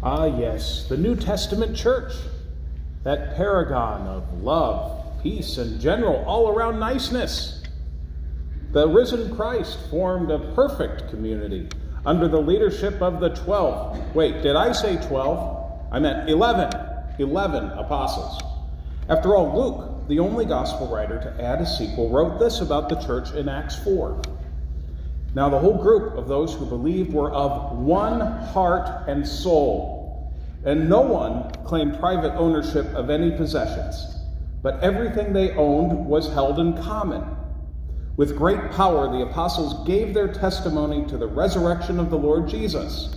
Ah, yes, the New Testament church, that paragon of love, peace, and general all around niceness. The risen Christ formed a perfect community under the leadership of the 12. Wait, did I say 12? I meant 11. 11 apostles. After all, Luke, the only gospel writer to add a sequel, wrote this about the church in Acts 4. Now, the whole group of those who believed were of one heart and soul, and no one claimed private ownership of any possessions, but everything they owned was held in common. With great power, the apostles gave their testimony to the resurrection of the Lord Jesus,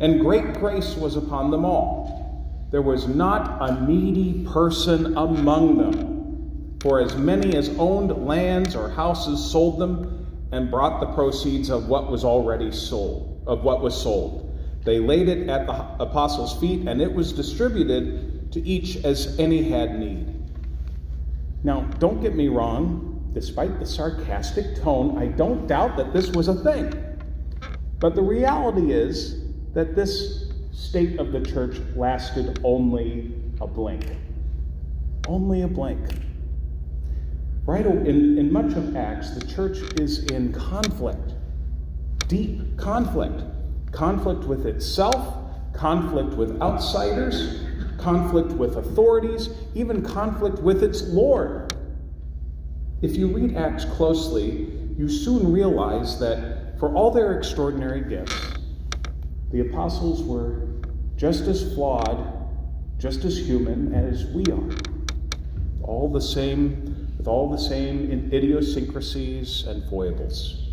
and great grace was upon them all. There was not a needy person among them, for as many as owned lands or houses sold them and brought the proceeds of what was already sold, of what was sold. They laid it at the apostles' feet, and it was distributed to each as any had need. Now, don't get me wrong, despite the sarcastic tone, I don't doubt that this was a thing. But the reality is that this state of the church lasted only a blink. Only a blink. Right in, in much of Acts, the church is in conflict, deep conflict. Conflict with itself, conflict with outsiders, conflict with authorities, even conflict with its Lord. If you read Acts closely, you soon realize that for all their extraordinary gifts, the apostles were just as flawed, just as human as we are. All the same with all the same idiosyncrasies and foibles.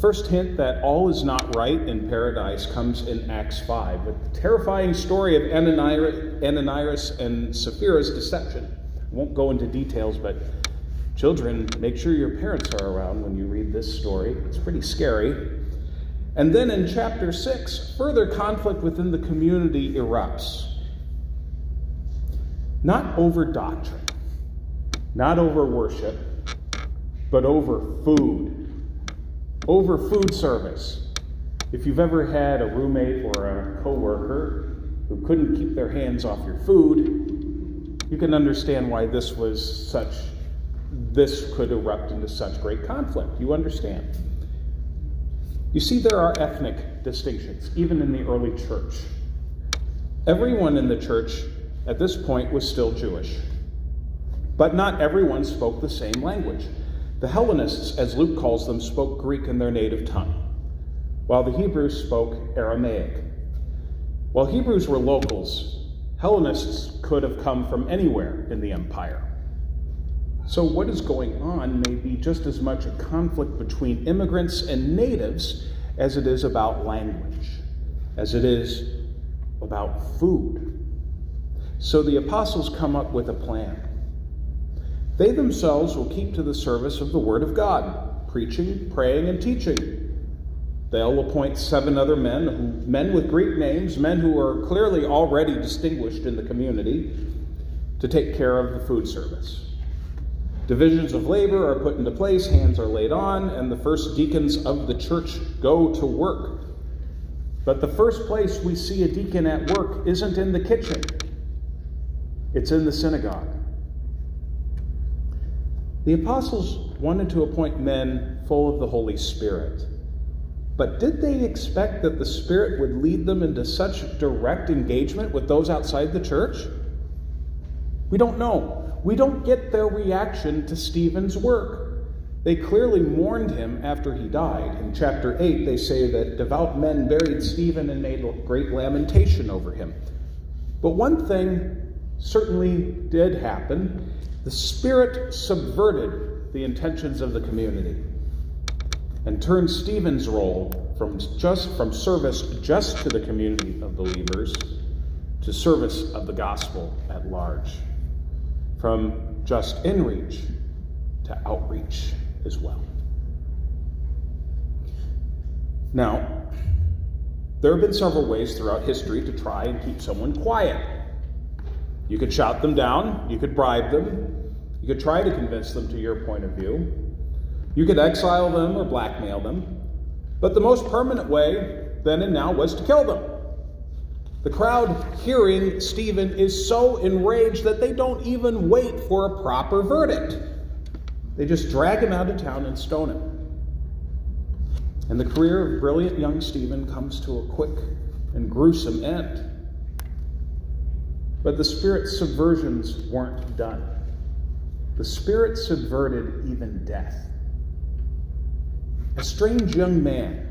First hint that all is not right in paradise comes in Acts 5, with the terrifying story of Ananias and Sapphira's deception. I won't go into details, but children, make sure your parents are around when you read this story. It's pretty scary. And then in chapter 6, further conflict within the community erupts. Not over doctrine, not over worship, but over food. Over food service. If you've ever had a roommate or a coworker who couldn't keep their hands off your food, you can understand why this was such this could erupt into such great conflict. You understand. You see, there are ethnic distinctions, even in the early church. Everyone in the church at this point was still Jewish. But not everyone spoke the same language. The Hellenists, as Luke calls them, spoke Greek in their native tongue, while the Hebrews spoke Aramaic. While Hebrews were locals, Hellenists could have come from anywhere in the empire. So, what is going on may be just as much a conflict between immigrants and natives as it is about language, as it is about food. So, the apostles come up with a plan. They themselves will keep to the service of the Word of God, preaching, praying, and teaching. They'll appoint seven other men, men with Greek names, men who are clearly already distinguished in the community, to take care of the food service. Divisions of labor are put into place, hands are laid on, and the first deacons of the church go to work. But the first place we see a deacon at work isn't in the kitchen, it's in the synagogue. The apostles wanted to appoint men full of the Holy Spirit. But did they expect that the Spirit would lead them into such direct engagement with those outside the church? We don't know. We don't get their reaction to Stephen's work. They clearly mourned him after he died. In chapter 8, they say that devout men buried Stephen and made great lamentation over him. But one thing certainly did happen the Spirit subverted the intentions of the community and turned Stephen's role from just from service just to the community of believers to service of the gospel at large, from just in reach to outreach as well. Now, there have been several ways throughout history to try and keep someone quiet. You could shout them down, you could bribe them, you could try to convince them to your point of view, you could exile them or blackmail them. But the most permanent way then and now was to kill them. The crowd hearing Stephen is so enraged that they don't even wait for a proper verdict. They just drag him out of town and stone him. And the career of brilliant young Stephen comes to a quick and gruesome end. But the Spirit's subversions weren't done. The Spirit subverted even death. A strange young man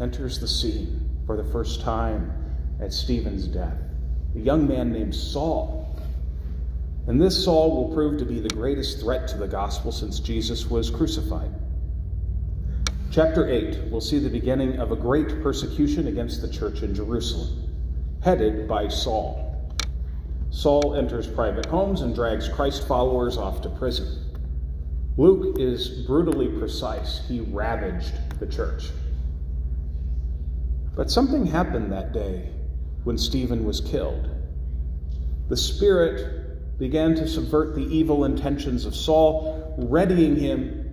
enters the scene for the first time at Stephen's death. A young man named Saul. And this Saul will prove to be the greatest threat to the gospel since Jesus was crucified. Chapter 8, we'll see the beginning of a great persecution against the church in Jerusalem, headed by Saul. Saul enters private homes and drags Christ followers off to prison. Luke is brutally precise. He ravaged the church. But something happened that day when Stephen was killed. The Spirit began to subvert the evil intentions of Saul, readying him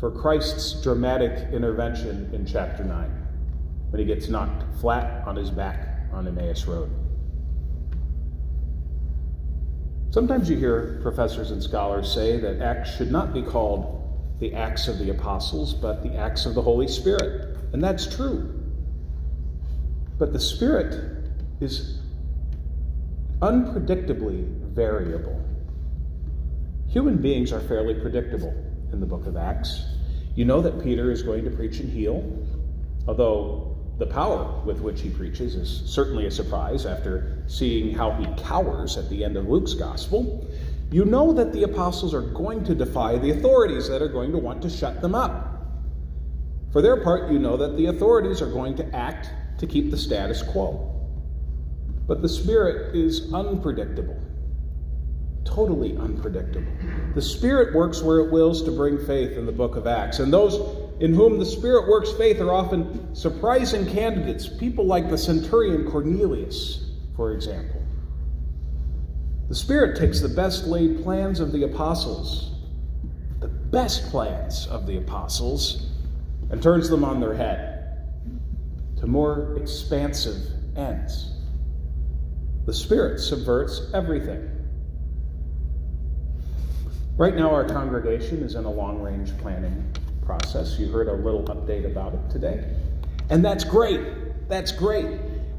for Christ's dramatic intervention in chapter 9 when he gets knocked flat on his back on Damascus Road. Sometimes you hear professors and scholars say that Acts should not be called the Acts of the Apostles, but the Acts of the Holy Spirit. And that's true. But the Spirit is unpredictably variable. Human beings are fairly predictable in the book of Acts. You know that Peter is going to preach and heal, although the power with which he preaches is certainly a surprise after seeing how he cowers at the end of Luke's gospel. You know that the apostles are going to defy the authorities that are going to want to shut them up. For their part, you know that the authorities are going to act to keep the status quo. But the Spirit is unpredictable, totally unpredictable. The Spirit works where it wills to bring faith in the book of Acts. And those in whom the Spirit works faith are often surprising candidates, people like the centurion Cornelius, for example. The Spirit takes the best laid plans of the apostles, the best plans of the apostles, and turns them on their head to more expansive ends. The Spirit subverts everything. Right now, our congregation is in a long range planning process. You heard a little update about it today. And that's great. That's great.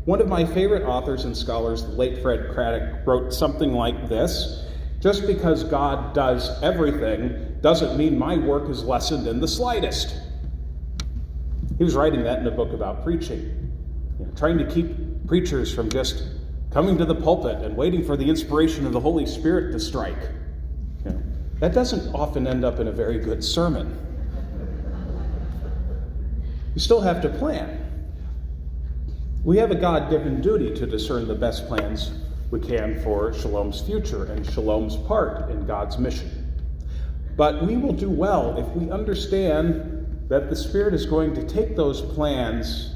One of my favorite authors and scholars, the late Fred Craddock, wrote something like this Just because God does everything doesn't mean my work is lessened in the slightest. He was writing that in a book about preaching, you know, trying to keep preachers from just coming to the pulpit and waiting for the inspiration of the Holy Spirit to strike. You know, that doesn't often end up in a very good sermon. We still have to plan. We have a God given duty to discern the best plans we can for Shalom's future and Shalom's part in God's mission. But we will do well if we understand that the Spirit is going to take those plans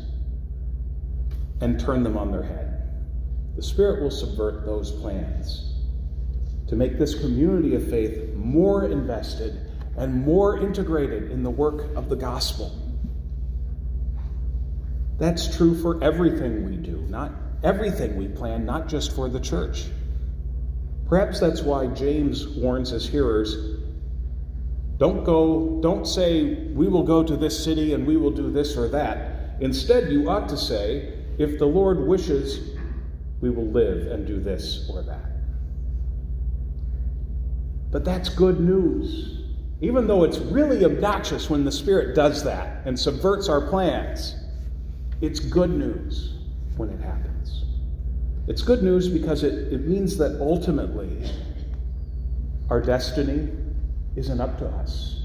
and turn them on their head. The Spirit will subvert those plans to make this community of faith more invested and more integrated in the work of the gospel. That's true for everything we do, not everything we plan, not just for the church. Perhaps that's why James warns his hearers don't go, don't say, we will go to this city and we will do this or that. Instead, you ought to say, if the Lord wishes, we will live and do this or that. But that's good news. Even though it's really obnoxious when the Spirit does that and subverts our plans. It's good news when it happens. It's good news because it, it means that ultimately our destiny isn't up to us.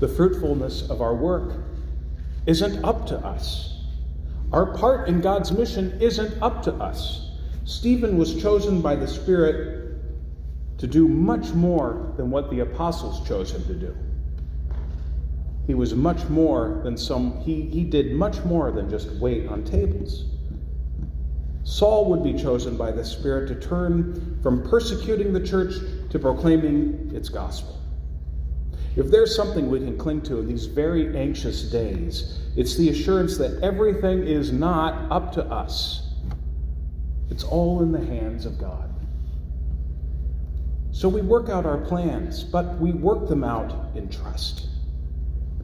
The fruitfulness of our work isn't up to us. Our part in God's mission isn't up to us. Stephen was chosen by the Spirit to do much more than what the apostles chose him to do. He was much more than some, he, he did much more than just wait on tables. Saul would be chosen by the Spirit to turn from persecuting the church to proclaiming its gospel. If there's something we can cling to in these very anxious days, it's the assurance that everything is not up to us. It's all in the hands of God. So we work out our plans, but we work them out in trust.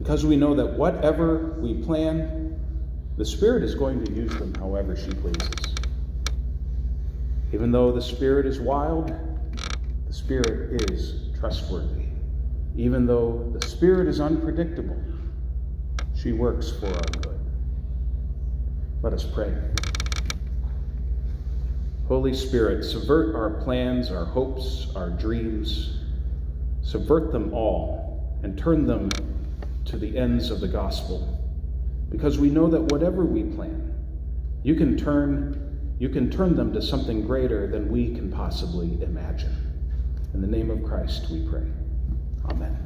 Because we know that whatever we plan, the Spirit is going to use them however she pleases. Even though the Spirit is wild, the Spirit is trustworthy. Even though the Spirit is unpredictable, she works for our good. Let us pray. Holy Spirit, subvert our plans, our hopes, our dreams. Subvert them all and turn them to the ends of the gospel. Because we know that whatever we plan, you can turn you can turn them to something greater than we can possibly imagine. In the name of Christ we pray. Amen.